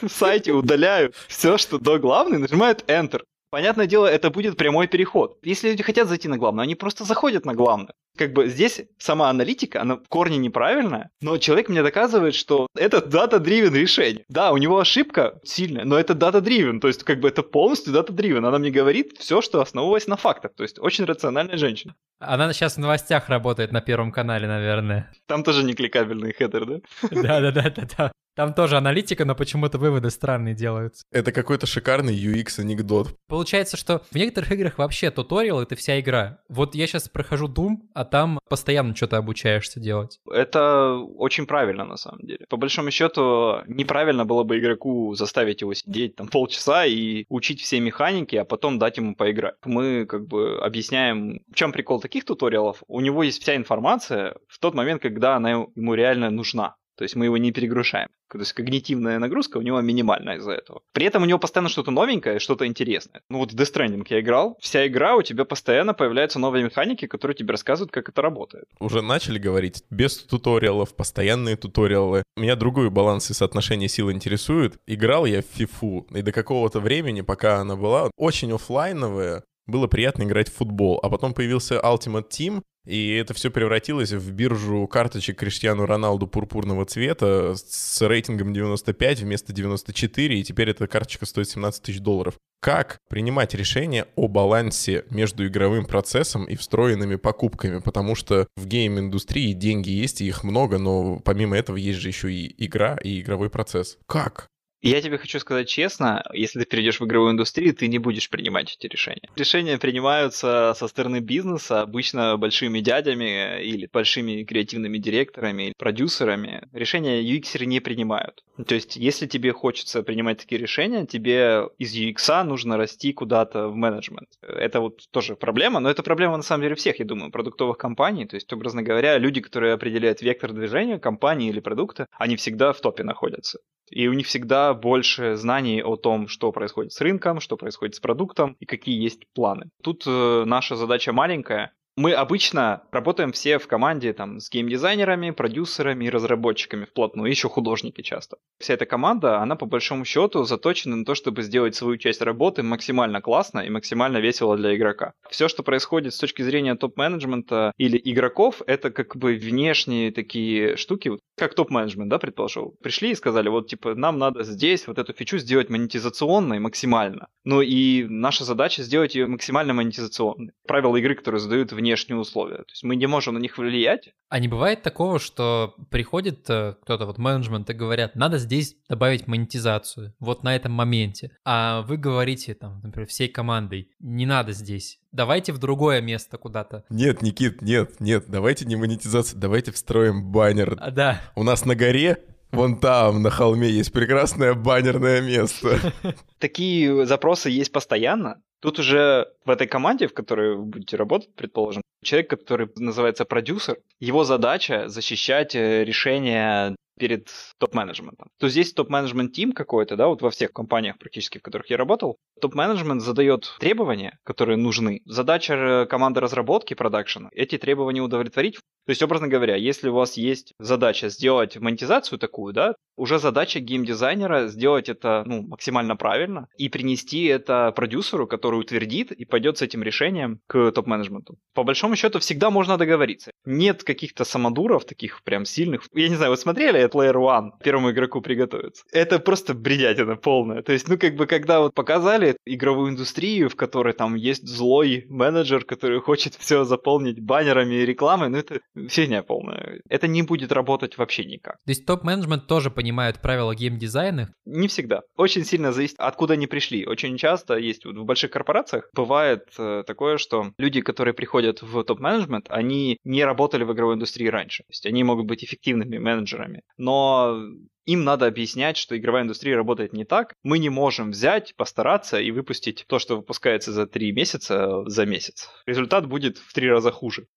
в сайте, удаляют все, что до главной, нажимают Enter. Понятное дело, это будет прямой переход. Если люди хотят зайти на главную, они просто заходят на главную. Как бы здесь сама аналитика, она в корне неправильная, но человек мне доказывает, что это дата-дривен решение. Да, у него ошибка сильная, но это дата-дривен, то есть как бы это полностью дата-дривен. Она мне говорит все, что основывалось на фактах, то есть очень рациональная женщина. Она сейчас в новостях работает на Первом канале, наверное. Там тоже не кликабельный хедер, да? Да-да-да-да-да. Там тоже аналитика, но почему-то выводы странные делаются. Это какой-то шикарный UX-анекдот. Получается, что в некоторых играх вообще туториал — это вся игра. Вот я сейчас прохожу Doom, а там постоянно что-то обучаешься делать. Это очень правильно, на самом деле. По большому счету, неправильно было бы игроку заставить его сидеть там полчаса и учить все механики, а потом дать ему поиграть. Мы как бы объясняем, в чем прикол таких туториалов. У него есть вся информация в тот момент, когда она ему реально нужна. То есть мы его не перегружаем. То есть когнитивная нагрузка у него минимальная из-за этого. При этом у него постоянно что-то новенькое, что-то интересное. Ну вот в Death Stranding я играл, вся игра у тебя постоянно появляются новые механики, которые тебе рассказывают, как это работает. Уже начали говорить, без туториалов, постоянные туториалы. Меня другой баланс и соотношение сил интересует. Играл я в фифу, и до какого-то времени, пока она была, очень офлайновая, было приятно играть в футбол. А потом появился Ultimate Team, и это все превратилось в биржу карточек Криштиану Роналду пурпурного цвета с рейтингом 95 вместо 94, и теперь эта карточка стоит 17 тысяч долларов. Как принимать решение о балансе между игровым процессом и встроенными покупками? Потому что в гейм-индустрии деньги есть, и их много, но помимо этого есть же еще и игра, и игровой процесс. Как? Я тебе хочу сказать честно, если ты перейдешь в игровую индустрию, ты не будешь принимать эти решения. Решения принимаются со стороны бизнеса, обычно большими дядями или большими креативными директорами или продюсерами. Решения UX не принимают. То есть, если тебе хочется принимать такие решения, тебе из UX нужно расти куда-то в менеджмент. Это вот тоже проблема, но это проблема на самом деле всех, я думаю, продуктовых компаний. То есть, образно говоря, люди, которые определяют вектор движения компании или продукта, они всегда в топе находятся. И у них всегда больше знаний о том, что происходит с рынком, что происходит с продуктом и какие есть планы. Тут э, наша задача маленькая Мы обычно работаем все в команде там с геймдизайнерами, продюсерами и разработчиками вплотную, еще художники часто. Вся эта команда, она по большому счету заточена на то, чтобы сделать свою часть работы максимально классно и максимально весело для игрока. Все, что происходит с точки зрения топ-менеджмента или игроков, это как бы внешние такие штуки, как топ-менеджмент, да, предположил. Пришли и сказали, вот типа нам надо здесь вот эту фичу сделать монетизационной максимально. Ну и наша задача сделать ее максимально монетизационной. Правила игры, которые задают в внешние условия. То есть мы не можем на них влиять. А не бывает такого, что приходит э, кто-то вот менеджмент и говорят, надо здесь добавить монетизацию, вот на этом моменте. А вы говорите там, например, всей командой, не надо здесь, давайте в другое место куда-то. Нет, Никит, нет, нет, давайте не монетизацию, давайте встроим баннер. А, да. У нас на горе Вон там, на холме, есть прекрасное баннерное место. Такие запросы есть постоянно. Тут уже в этой команде, в которой вы будете работать, предположим, человек, который называется продюсер, его задача защищать э, решения перед топ-менеджментом. То здесь топ-менеджмент тим какой-то, да, вот во всех компаниях практически, в которых я работал, топ-менеджмент задает требования, которые нужны. Задача команды разработки продакшена эти требования удовлетворить. То есть, образно говоря, если у вас есть задача сделать монетизацию такую, да, уже задача геймдизайнера сделать это ну, максимально правильно и принести это продюсеру, который утвердит и пойдет с этим решением к топ-менеджменту. По большому счету всегда можно договориться. Нет каких-то самодуров таких прям сильных. Я не знаю, вы смотрели от Layer One первому игроку приготовиться? Это просто бредятина полная. То есть, ну как бы когда вот показали игровую индустрию, в которой там есть злой менеджер, который хочет все заполнить баннерами и рекламой, ну это фигня полная. Это не будет работать вообще никак. То есть топ-менеджмент тоже понимают правила геймдизайна? Не всегда. Очень сильно зависит, откуда они пришли. Очень часто есть вот в больших корпорациях бывает э, такое, что люди, которые приходят в топ-менеджмент, они не работали в игровой индустрии раньше. То есть они могут быть эффективными менеджерами. Но им надо объяснять, что игровая индустрия работает не так. Мы не можем взять, постараться и выпустить то, что выпускается за три месяца, за месяц. Результат будет в три раза хуже.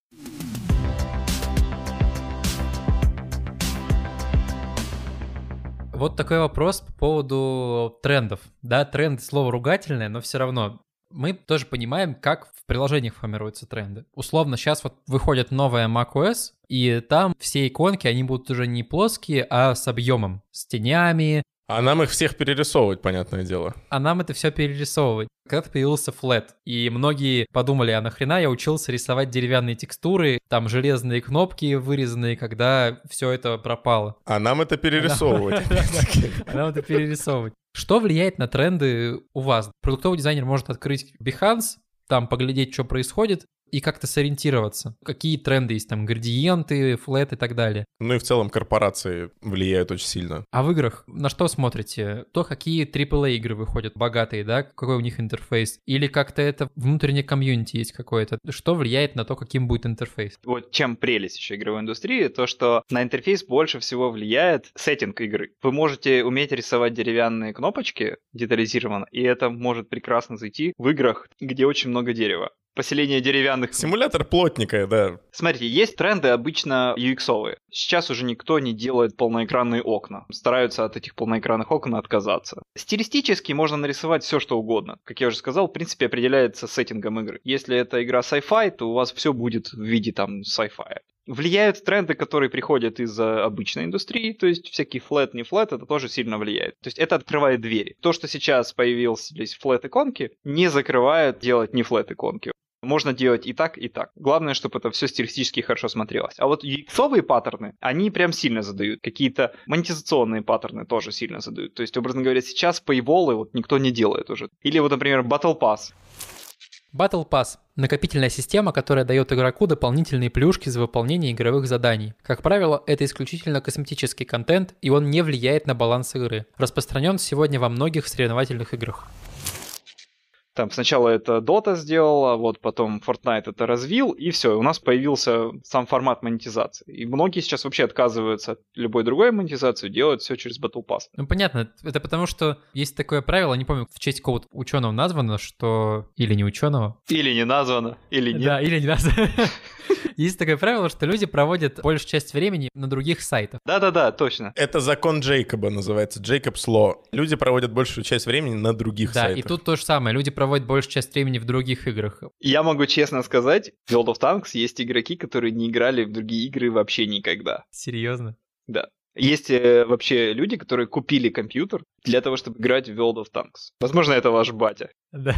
Вот такой вопрос по поводу трендов. Да, тренд слово ругательное, но все равно мы тоже понимаем, как в приложениях формируются тренды. Условно, сейчас вот выходит новая macOS, и там все иконки, они будут уже не плоские, а с объемом, с тенями, а нам их всех перерисовывать, понятное дело. А нам это все перерисовывать. Когда-то появился флет, и многие подумали, а нахрена я учился рисовать деревянные текстуры, там железные кнопки вырезанные, когда все это пропало. А нам это перерисовывать. А нам это перерисовывать. Что влияет на тренды у вас? Продуктовый дизайнер может открыть Behance, там поглядеть, что происходит, и как-то сориентироваться. Какие тренды есть там, градиенты, флет и так далее. Ну и в целом корпорации влияют очень сильно. А в играх на что смотрите? То, какие AAA игры выходят, богатые, да? Какой у них интерфейс? Или как-то это внутреннее комьюнити есть какое-то? Что влияет на то, каким будет интерфейс? Вот чем прелесть еще игровой индустрии, то что на интерфейс больше всего влияет сеттинг игры. Вы можете уметь рисовать деревянные кнопочки детализированно, и это может прекрасно зайти в играх, где очень много дерева поселение деревянных. Симулятор плотника, да. Смотрите, есть тренды обычно UX-овые. Сейчас уже никто не делает полноэкранные окна. Стараются от этих полноэкранных окон отказаться. Стилистически можно нарисовать все, что угодно. Как я уже сказал, в принципе, определяется сеттингом игры. Если это игра sci-fi, то у вас все будет в виде там sci-fi. Влияют тренды, которые приходят из обычной индустрии, то есть всякие флет, не флет, это тоже сильно влияет. То есть это открывает двери. То, что сейчас появились флет-иконки, не закрывает делать не флет-иконки. Можно делать и так, и так. Главное, чтобы это все стилистически хорошо смотрелось. А вот ux паттерны, они прям сильно задают. Какие-то монетизационные паттерны тоже сильно задают. То есть, образно говоря, сейчас пейволы вот никто не делает уже. Или вот, например, Battle Pass. Battle Pass – накопительная система, которая дает игроку дополнительные плюшки за выполнение игровых заданий. Как правило, это исключительно косметический контент, и он не влияет на баланс игры. Распространен сегодня во многих соревновательных играх. Там сначала это Dota сделала, вот потом Fortnite это развил, и все, у нас появился сам формат монетизации. И многие сейчас вообще отказываются от любой другой монетизации, делают все через Battle Pass. Ну понятно, это потому что есть такое правило, не помню, в честь какого-то ученого названо, что... Или не ученого. Или не названо, или нет. Да, или не названо. Есть такое правило, что люди проводят большую часть времени на других сайтах. Да-да-да, точно. Это закон Джейкоба называется, Джейкобс Ло. Люди проводят большую часть времени на других да, сайтах. Да, и тут то же самое. Люди проводят проводят большую часть времени в других играх. Я могу честно сказать, в World of Tanks есть игроки, которые не играли в другие игры вообще никогда. Серьезно? Да. Есть э, вообще люди, которые купили компьютер для того, чтобы играть в World of Tanks. Возможно, это ваш батя. Да.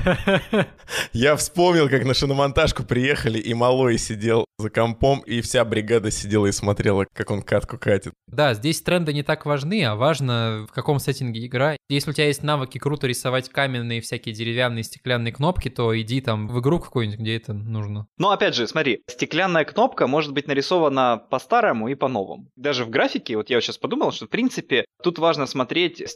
Я вспомнил, как на шиномонтажку приехали, и Малой сидел за компом, и вся бригада сидела и смотрела, как он катку катит. Да, здесь тренды не так важны, а важно, в каком сеттинге игра. Если у тебя есть навыки круто рисовать каменные всякие деревянные стеклянные кнопки, то иди там в игру какую-нибудь, где это нужно. Но опять же, смотри, стеклянная кнопка может быть нарисована по-старому и по-новому. Даже в графике, вот я сейчас подумал, что в принципе тут важно смотреть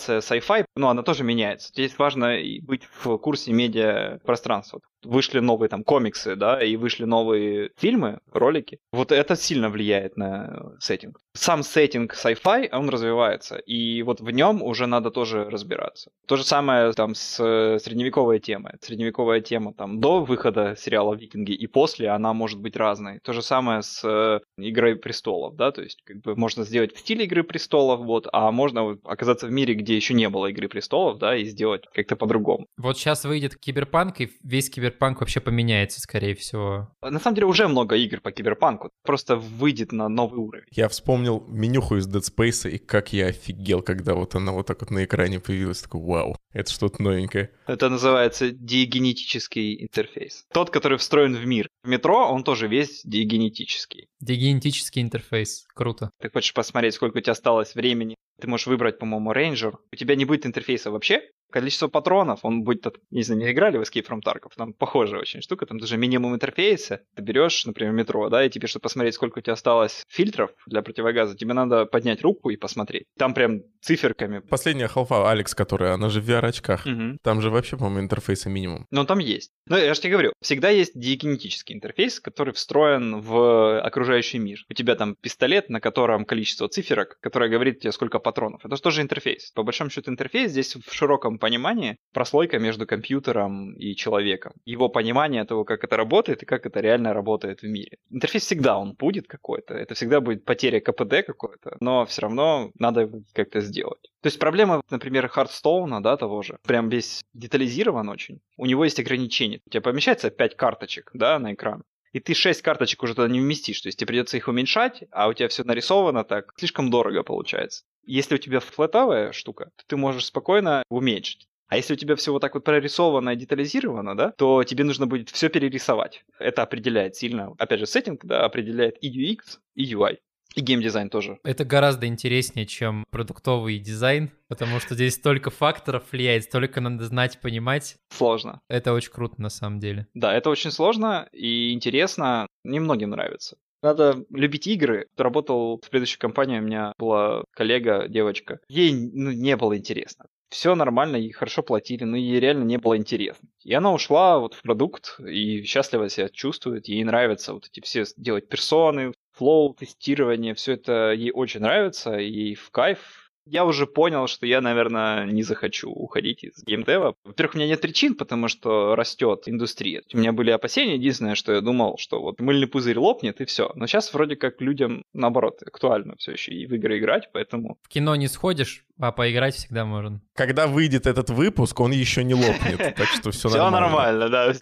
стилизация sci-fi, но она тоже меняется. Здесь важно быть в курсе медиа пространства вышли новые там комиксы, да, и вышли новые фильмы, ролики, вот это сильно влияет на сеттинг. Сам сеттинг sci-fi, он развивается, и вот в нем уже надо тоже разбираться. То же самое там с средневековой темой. Средневековая тема там до выхода сериала «Викинги» и после, она может быть разной. То же самое с э, «Игрой престолов», да, то есть как бы можно сделать в стиле «Игры престолов», вот, а можно оказаться в мире, где еще не было «Игры престолов», да, и сделать как-то по-другому. Вот сейчас выйдет киберпанк, и весь киберпанк Киберпанк вообще поменяется, скорее всего. На самом деле уже много игр по Киберпанку, просто выйдет на новый уровень. Я вспомнил менюху из Dead Space, и как я офигел, когда вот она вот так вот на экране появилась. Такой, вау, это что-то новенькое. Это называется диагенетический интерфейс. Тот, который встроен в мир. В метро он тоже весь диагенетический. Диагенетический интерфейс. Круто. Ты хочешь посмотреть, сколько у тебя осталось времени? Ты можешь выбрать, по-моему, рейнджер. У тебя не будет интерфейса вообще, количество патронов, он будет, не знаю, не играли в Escape from Tarkov, там похожая очень штука, там даже минимум интерфейса, ты берешь, например, метро, да, и тебе, чтобы посмотреть, сколько у тебя осталось фильтров для противогаза, тебе надо поднять руку и посмотреть. Там прям циферками. Последняя халфа, Алекс, которая, она же в VR-очках. Угу. Там же вообще, по-моему, интерфейса минимум. Но там есть. Но я же тебе говорю, всегда есть диагенетический интерфейс, который встроен в окружающий мир. У тебя там пистолет, на котором количество циферок, которое говорит тебе, сколько патронов. Это же тоже интерфейс. По большому счету интерфейс здесь в широком понимании прослойка между компьютером и человеком. Его понимание того, как это работает и как это реально работает в мире. Интерфейс всегда он будет какой-то. Это всегда будет потеря КПД какой-то, но все равно надо как-то сделать. То есть проблема, например, Хардстоуна, да, того же, прям весь детализирован очень. У него есть ограничения. У тебя помещается 5 карточек, да, на экран и ты 6 карточек уже туда не вместишь, то есть тебе придется их уменьшать, а у тебя все нарисовано так, слишком дорого получается. Если у тебя флетовая штука, то ты можешь спокойно уменьшить. А если у тебя все вот так вот прорисовано и детализировано, да, то тебе нужно будет все перерисовать. Это определяет сильно, опять же, сеттинг, да, определяет и UX, и UI. И геймдизайн тоже. Это гораздо интереснее, чем продуктовый дизайн, потому что здесь столько факторов влияет, столько надо знать, понимать. Сложно. Это очень круто на самом деле. Да, это очень сложно и интересно. Немногим нравится. Надо любить игры. Работал в предыдущей компании, у меня была коллега, девочка. Ей ну, не было интересно. Все нормально, ей хорошо платили, но ей реально не было интересно. И она ушла вот в продукт и счастливо себя чувствует. Ей нравится вот эти все делать персоны, флоу, тестирование, все это ей очень нравится, ей в кайф, я уже понял, что я, наверное, не захочу уходить из геймдева. Во-первых, у меня нет причин, потому что растет индустрия. У меня были опасения, единственное, что я думал, что вот мыльный пузырь лопнет и все. Но сейчас вроде как людям, наоборот, актуально все еще и в игры играть, поэтому... В кино не сходишь, а поиграть всегда можно. Когда выйдет этот выпуск, он еще не лопнет, так что все нормально. Все нормально, да.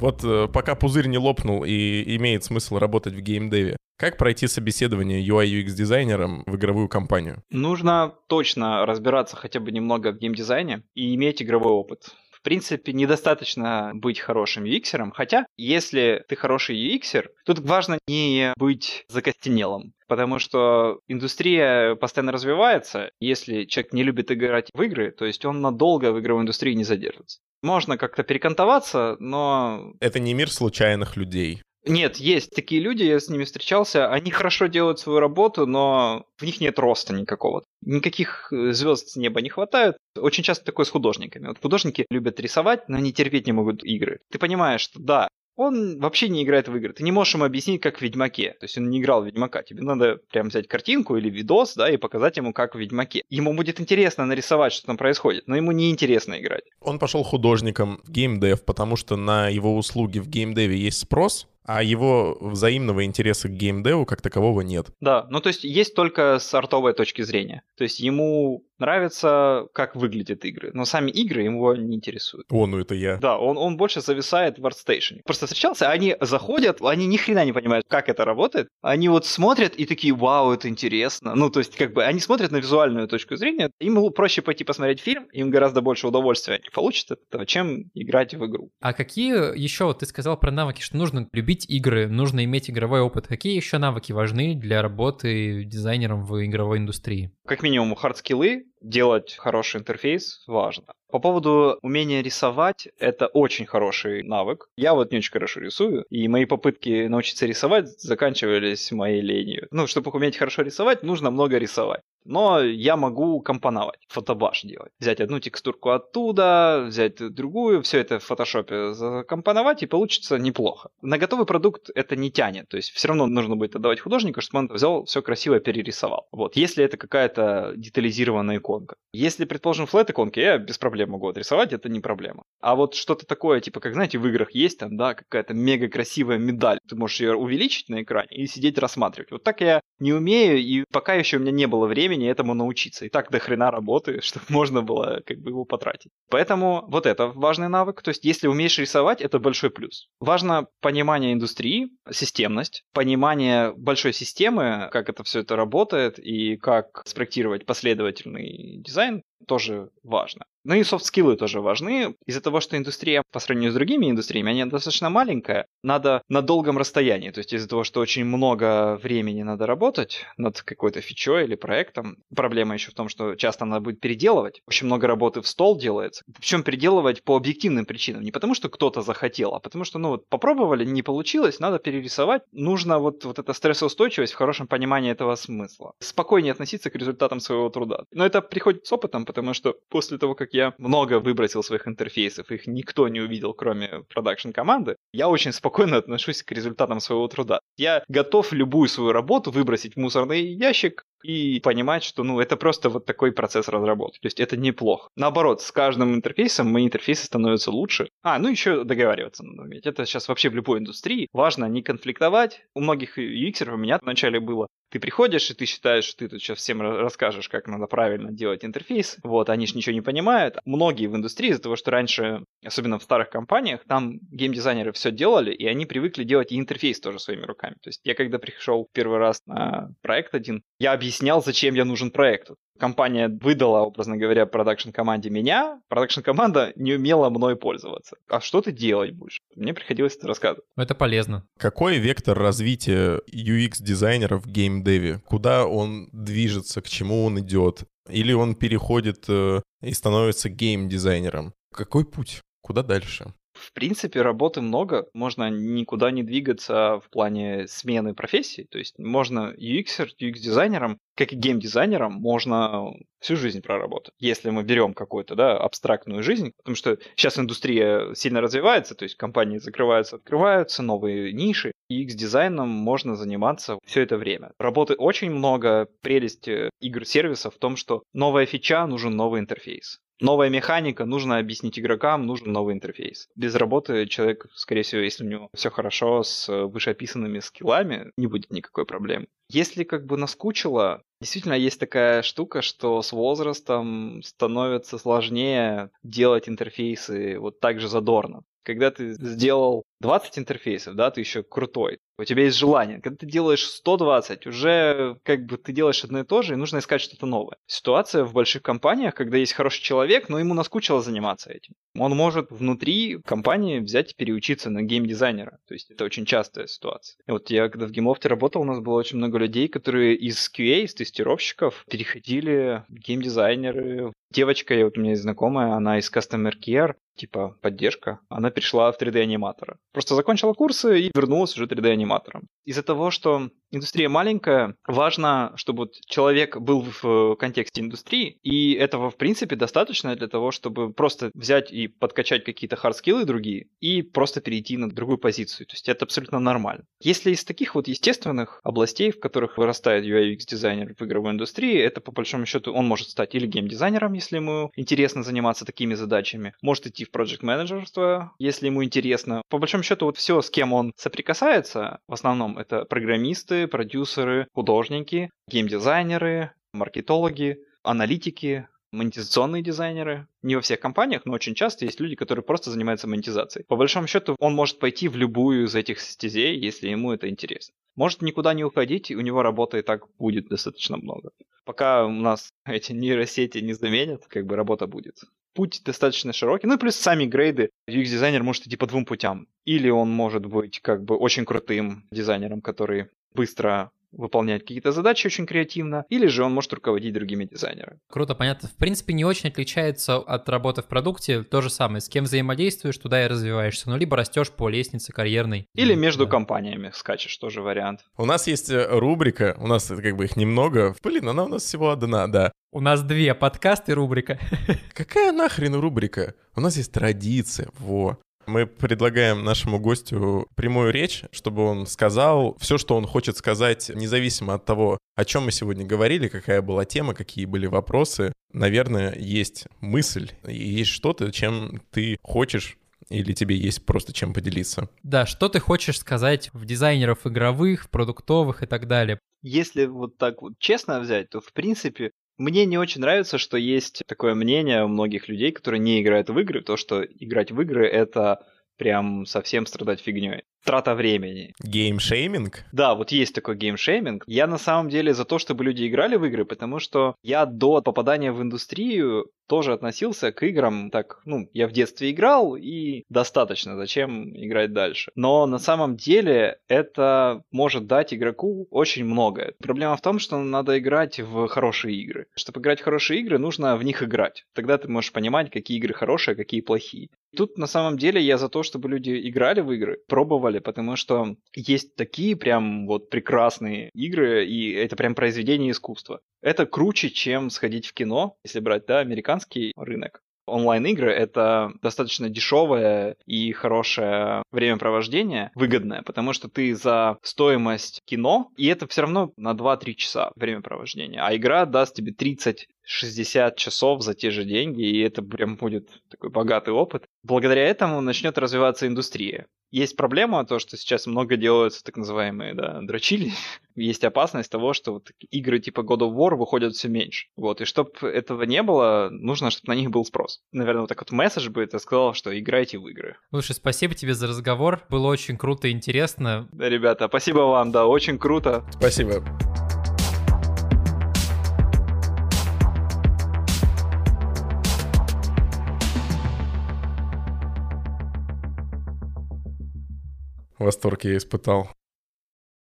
Вот э, пока пузырь не лопнул и имеет смысл работать в геймдеве, как пройти собеседование UI UX дизайнером в игровую компанию? Нужно точно разбираться хотя бы немного в геймдизайне и иметь игровой опыт. В принципе, недостаточно быть хорошим UX, хотя если ты хороший UX, тут важно не быть закостенелым, потому что индустрия постоянно развивается. Если человек не любит играть в игры, то есть он надолго в игровой индустрии не задержится. Можно как-то перекантоваться, но... Это не мир случайных людей. Нет, есть такие люди, я с ними встречался, они хорошо делают свою работу, но в них нет роста никакого. Никаких э, звезд с неба не хватает. Очень часто такое с художниками. Вот художники любят рисовать, но они терпеть не могут игры. Ты понимаешь, что да, он вообще не играет в игры. Ты не можешь ему объяснить, как в Ведьмаке. То есть он не играл в Ведьмака. Тебе надо прям взять картинку или видос, да, и показать ему, как в Ведьмаке. Ему будет интересно нарисовать, что там происходит, но ему не интересно играть. Он пошел художником в геймдев, потому что на его услуги в геймдеве есть спрос, а его взаимного интереса к геймдеву как такового нет. Да, ну то есть есть только с артовой точки зрения. То есть ему нравится, как выглядят игры, но сами игры его не интересуют. О, ну это я. Да, он, он больше зависает в ArtStation. Просто встречался, они заходят, они ни хрена не понимают, как это работает. Они вот смотрят и такие, вау, это интересно. Ну, то есть, как бы, они смотрят на визуальную точку зрения. Им проще пойти посмотреть фильм, им гораздо больше удовольствия они получат от этого, чем играть в игру. А какие еще, вот ты сказал про навыки, что нужно любить игры, нужно иметь игровой опыт. Какие еще навыки важны для работы дизайнером в игровой индустрии? Как минимум, хардскиллы, делать хороший интерфейс важно. По поводу умения рисовать, это очень хороший навык. Я вот не очень хорошо рисую, и мои попытки научиться рисовать заканчивались моей ленью. Ну, чтобы уметь хорошо рисовать, нужно много рисовать. Но я могу компоновать, photobash делать. Взять одну текстурку оттуда, взять другую, все это в фотошопе закомпоновать, и получится неплохо. На готовый продукт это не тянет, то есть все равно нужно будет отдавать художнику, чтобы он взял все красиво перерисовал. Вот, если это какая-то детализированная иконка. Если, предположим, flat иконки, я без проблем могу отрисовать, это не проблема. А вот что-то такое, типа, как, знаете, в играх есть там, да, какая-то мега красивая медаль, ты можешь ее увеличить на экране и сидеть рассматривать. Вот так я не умею, и пока еще у меня не было времени этому научиться. И так до хрена работы, чтобы можно было как бы его потратить. Поэтому вот это важный навык. То есть, если умеешь рисовать, это большой плюс. Важно понимание индустрии, системность, понимание большой системы, как это все это работает и как спроектировать последовательный дизайн тоже важно. Ну и софт-скиллы тоже важны. Из-за того, что индустрия по сравнению с другими индустриями, она достаточно маленькая, надо на долгом расстоянии. То есть из-за того, что очень много времени надо работать над какой-то фичой или проектом, проблема еще в том, что часто надо будет переделывать. Очень много работы в стол делается. Причем переделывать по объективным причинам. Не потому, что кто-то захотел, а потому что, ну вот, попробовали, не получилось, надо перерисовать. Нужно вот, вот эта стрессоустойчивость в хорошем понимании этого смысла. Спокойнее относиться к результатам своего труда. Но это приходит с опытом, потому что после того, как я много выбросил своих интерфейсов, их никто не увидел, кроме продакшн команды, я очень спокойно отношусь к результатам своего труда. Я готов любую свою работу выбросить в мусорный ящик, и понимать, что ну, это просто вот такой процесс разработки. То есть это неплохо. Наоборот, с каждым интерфейсом мои интерфейсы становятся лучше. А, ну еще договариваться надо уметь. Это сейчас вообще в любой индустрии. Важно не конфликтовать. У многих UX у меня вначале было. Ты приходишь, и ты считаешь, что ты тут сейчас всем расскажешь, как надо правильно делать интерфейс. Вот, они же ничего не понимают. Многие в индустрии из-за того, что раньше, особенно в старых компаниях, там геймдизайнеры все делали, и они привыкли делать и интерфейс тоже своими руками. То есть я когда пришел первый раз на проект один, я объяснял, зачем я нужен проекту. Компания выдала, образно говоря, продакшн-команде меня, продакшн-команда не умела мной пользоваться. А что ты делать будешь? Мне приходилось это рассказывать. Это полезно. Какой вектор развития UX-дизайнера в геймдеве? Куда он движется, к чему он идет? Или он переходит э, и становится гейм-дизайнером? Какой путь? Куда дальше? В принципе, работы много, можно никуда не двигаться в плане смены профессии. То есть можно UX, UX-дизайнером, как и гейм-дизайнером, можно всю жизнь проработать. Если мы берем какую-то да, абстрактную жизнь, потому что сейчас индустрия сильно развивается, то есть компании закрываются, открываются, новые ниши. UX-дизайном можно заниматься все это время. Работы очень много. Прелесть игр-сервисов в том, что новая фича, нужен новый интерфейс новая механика, нужно объяснить игрокам, нужен новый интерфейс. Без работы человек, скорее всего, если у него все хорошо с вышеописанными скиллами, не будет никакой проблемы. Если как бы наскучило, действительно есть такая штука, что с возрастом становится сложнее делать интерфейсы вот так же задорно. Когда ты сделал 20 интерфейсов, да, ты еще крутой, у тебя есть желание. Когда ты делаешь 120, уже как бы ты делаешь одно и то же, и нужно искать что-то новое. Ситуация в больших компаниях, когда есть хороший человек, но ему наскучило заниматься этим. Он может внутри компании взять и переучиться на геймдизайнера. То есть это очень частая ситуация. И вот я когда в Gameloft е работал, у нас было очень много людей, которые из QA, из тестировщиков, переходили геймдизайнеры. Девочка, вот у меня есть знакомая, она из Customer Care, типа поддержка, она перешла в 3D-аниматора. Просто закончила курсы и вернулась уже 3D-аниматором. Из-за того, что индустрия маленькая, важно, чтобы вот человек был в контексте индустрии, и этого, в принципе, достаточно для того, чтобы просто взять и подкачать какие-то хардскиллы другие, и просто перейти на другую позицию. То есть это абсолютно нормально. Если из таких вот естественных областей, в которых вырастает UI UX дизайнер в игровой индустрии, это по большому счету он может стать или геймдизайнером, если ему интересно заниматься такими задачами, может идти в проект менеджерство, если ему интересно. По большому счету вот все, с кем он соприкасается, в основном это программисты, продюсеры, художники, геймдизайнеры, маркетологи, аналитики, монетизационные дизайнеры. Не во всех компаниях, но очень часто есть люди, которые просто занимаются монетизацией. По большому счету, он может пойти в любую из этих стезей, если ему это интересно. Может никуда не уходить, и у него работы и так будет достаточно много. Пока у нас эти нейросети не заменят, как бы работа будет. Путь достаточно широкий. Ну и плюс сами грейды. UX-дизайнер может идти по двум путям. Или он может быть как бы очень крутым дизайнером, который быстро выполнять какие-то задачи очень креативно, или же он может руководить другими дизайнерами. Круто, понятно. В принципе, не очень отличается от работы в продукте. То же самое. С кем взаимодействуешь, туда и развиваешься. Ну, либо растешь по лестнице карьерной. Или между да. компаниями скачешь, тоже вариант. У нас есть э, рубрика, у нас как бы их немного. Блин, она у нас всего одна, да. У нас две, подкаст и рубрика. Какая нахрен рубрика? У нас есть традиция, во. Мы предлагаем нашему гостю прямую речь, чтобы он сказал все, что он хочет сказать, независимо от того, о чем мы сегодня говорили, какая была тема, какие были вопросы. Наверное, есть мысль, есть что-то, чем ты хочешь или тебе есть просто чем поделиться? Да, что ты хочешь сказать в дизайнеров игровых, в продуктовых и так далее? Если вот так вот честно взять, то в принципе мне не очень нравится, что есть такое мнение у многих людей, которые не играют в игры, то, что играть в игры — это прям совсем страдать фигней. Трата времени. Game shaming? Да, вот есть такой game shaming. Я на самом деле за то, чтобы люди играли в игры, потому что я до попадания в индустрию тоже относился к играм так, ну, я в детстве играл и достаточно, зачем играть дальше. Но на самом деле это может дать игроку очень многое. Проблема в том, что надо играть в хорошие игры. Чтобы играть в хорошие игры, нужно в них играть. Тогда ты можешь понимать, какие игры хорошие, а какие плохие. Тут на самом деле я за то, чтобы люди играли в игры, пробовали, потому что есть такие прям вот прекрасные игры, и это прям произведение искусства. Это круче, чем сходить в кино, если брать, да, американский рынок онлайн-игры — это достаточно дешевое и хорошее времяпровождение, выгодное, потому что ты за стоимость кино, и это все равно на 2-3 часа времяпровождения, а игра даст тебе 30 60 часов за те же деньги, и это прям будет такой богатый опыт. Благодаря этому начнет развиваться индустрия. Есть проблема, то, что сейчас много делаются так называемые да, дрочили. Есть опасность того, что вот игры типа God of War выходят все меньше. Вот, и чтобы этого не было, нужно, чтобы на них был спрос. Наверное, вот так вот месседж бы это сказал, что играйте в игры. Слушай, спасибо тебе за разговор. Было очень круто и интересно. Да, ребята, спасибо вам, да, очень круто. Спасибо. Восторг я испытал.